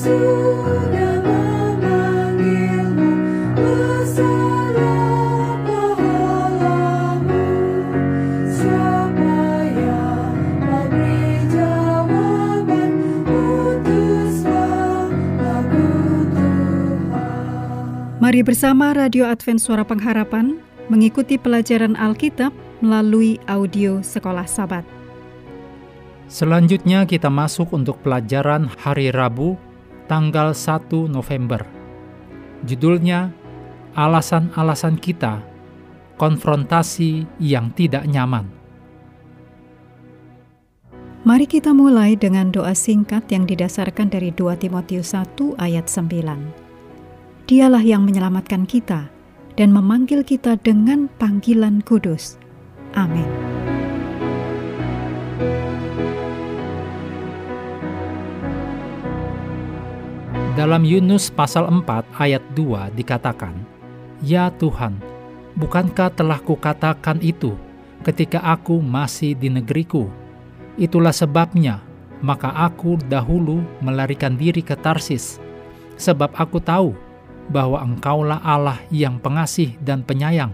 Mari bersama Radio Advent Suara Pengharapan mengikuti pelajaran Alkitab melalui audio Sekolah Sabat. Selanjutnya kita masuk untuk pelajaran hari Rabu, tanggal 1 November. Judulnya, Alasan-alasan kita, konfrontasi yang tidak nyaman. Mari kita mulai dengan doa singkat yang didasarkan dari 2 Timotius 1 ayat 9. Dialah yang menyelamatkan kita dan memanggil kita dengan panggilan kudus. Amin. Dalam Yunus pasal 4 ayat 2 dikatakan, Ya Tuhan, bukankah telah kukatakan itu ketika aku masih di negeriku? Itulah sebabnya, maka aku dahulu melarikan diri ke Tarsis, sebab aku tahu bahwa engkaulah Allah yang pengasih dan penyayang,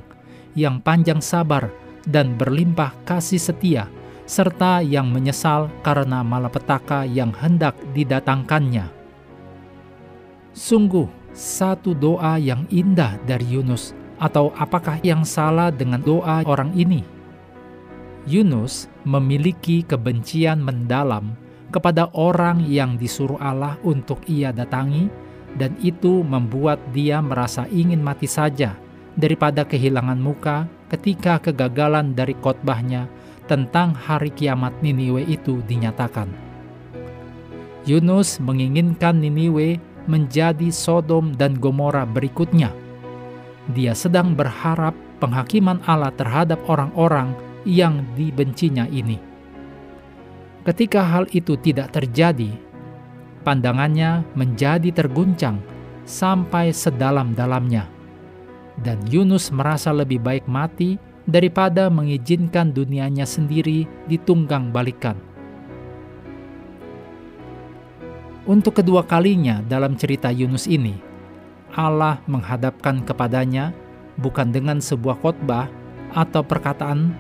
yang panjang sabar dan berlimpah kasih setia, serta yang menyesal karena malapetaka yang hendak didatangkannya. Sungguh, satu doa yang indah dari Yunus, atau apakah yang salah dengan doa orang ini? Yunus memiliki kebencian mendalam kepada orang yang disuruh Allah untuk ia datangi, dan itu membuat dia merasa ingin mati saja daripada kehilangan muka ketika kegagalan dari khotbahnya tentang hari kiamat Niniwe itu dinyatakan. Yunus menginginkan Niniwe menjadi Sodom dan Gomora berikutnya. Dia sedang berharap penghakiman Allah terhadap orang-orang yang dibencinya ini. Ketika hal itu tidak terjadi, pandangannya menjadi terguncang sampai sedalam-dalamnya. Dan Yunus merasa lebih baik mati daripada mengizinkan dunianya sendiri ditunggang balikan. Untuk kedua kalinya dalam cerita Yunus ini, Allah menghadapkan kepadanya bukan dengan sebuah khotbah atau perkataan,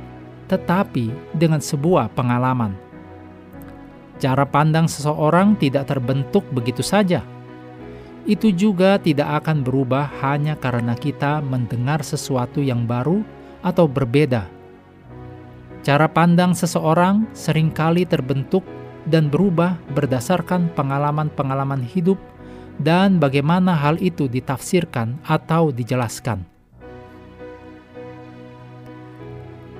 tetapi dengan sebuah pengalaman. Cara pandang seseorang tidak terbentuk begitu saja. Itu juga tidak akan berubah hanya karena kita mendengar sesuatu yang baru atau berbeda. Cara pandang seseorang sering kali terbentuk dan berubah berdasarkan pengalaman-pengalaman hidup dan bagaimana hal itu ditafsirkan atau dijelaskan.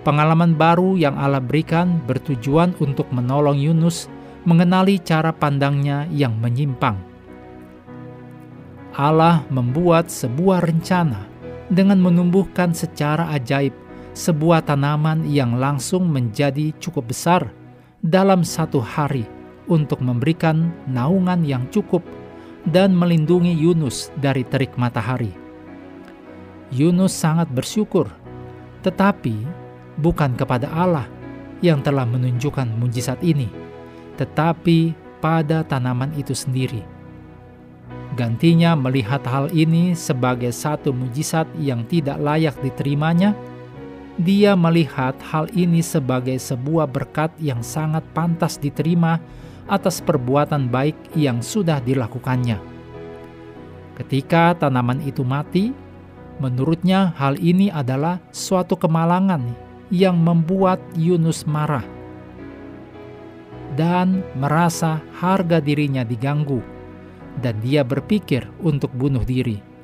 Pengalaman baru yang Allah berikan bertujuan untuk menolong Yunus mengenali cara pandangnya yang menyimpang. Allah membuat sebuah rencana dengan menumbuhkan secara ajaib sebuah tanaman yang langsung menjadi cukup besar dalam satu hari untuk memberikan naungan yang cukup dan melindungi Yunus dari terik matahari. Yunus sangat bersyukur, tetapi bukan kepada Allah yang telah menunjukkan mujizat ini, tetapi pada tanaman itu sendiri. Gantinya melihat hal ini sebagai satu mujizat yang tidak layak diterimanya, dia melihat hal ini sebagai sebuah berkat yang sangat pantas diterima atas perbuatan baik yang sudah dilakukannya. Ketika tanaman itu mati, menurutnya hal ini adalah suatu kemalangan yang membuat Yunus marah dan merasa harga dirinya diganggu, dan dia berpikir untuk bunuh diri.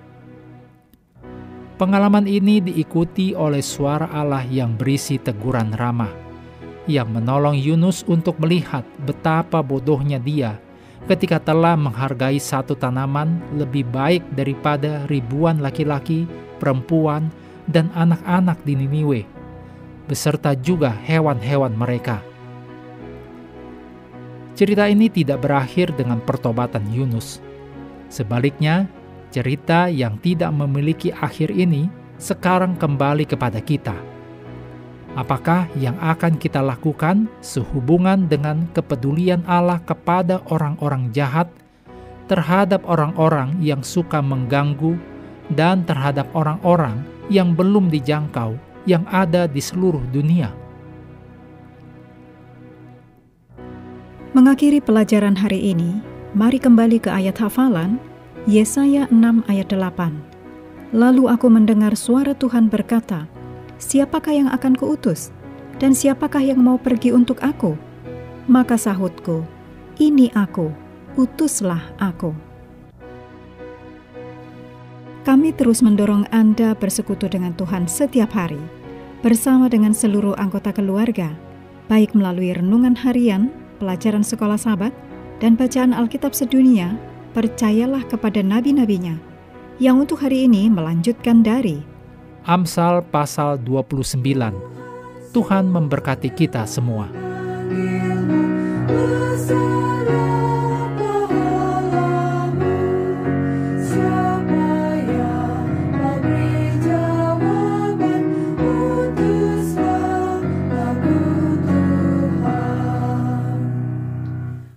Pengalaman ini diikuti oleh suara Allah yang berisi teguran ramah, yang menolong Yunus untuk melihat betapa bodohnya dia ketika telah menghargai satu tanaman lebih baik daripada ribuan laki-laki, perempuan, dan anak-anak di Niniwe, beserta juga hewan-hewan mereka. Cerita ini tidak berakhir dengan pertobatan Yunus. Sebaliknya, cerita yang tidak memiliki akhir ini sekarang kembali kepada kita. Apakah yang akan kita lakukan sehubungan dengan kepedulian Allah kepada orang-orang jahat, terhadap orang-orang yang suka mengganggu dan terhadap orang-orang yang belum dijangkau yang ada di seluruh dunia. Mengakhiri pelajaran hari ini, mari kembali ke ayat hafalan Yesaya 6 ayat 8. Lalu aku mendengar suara Tuhan berkata, Siapakah yang akan kuutus? Dan siapakah yang mau pergi untuk aku? Maka sahutku, Ini aku, utuslah aku. Kami terus mendorong Anda bersekutu dengan Tuhan setiap hari, bersama dengan seluruh anggota keluarga, baik melalui renungan harian, pelajaran sekolah sahabat, dan bacaan Alkitab sedunia, percayalah kepada nabi-nabinya, yang untuk hari ini melanjutkan dari Amsal pasal 29. Tuhan memberkati kita semua.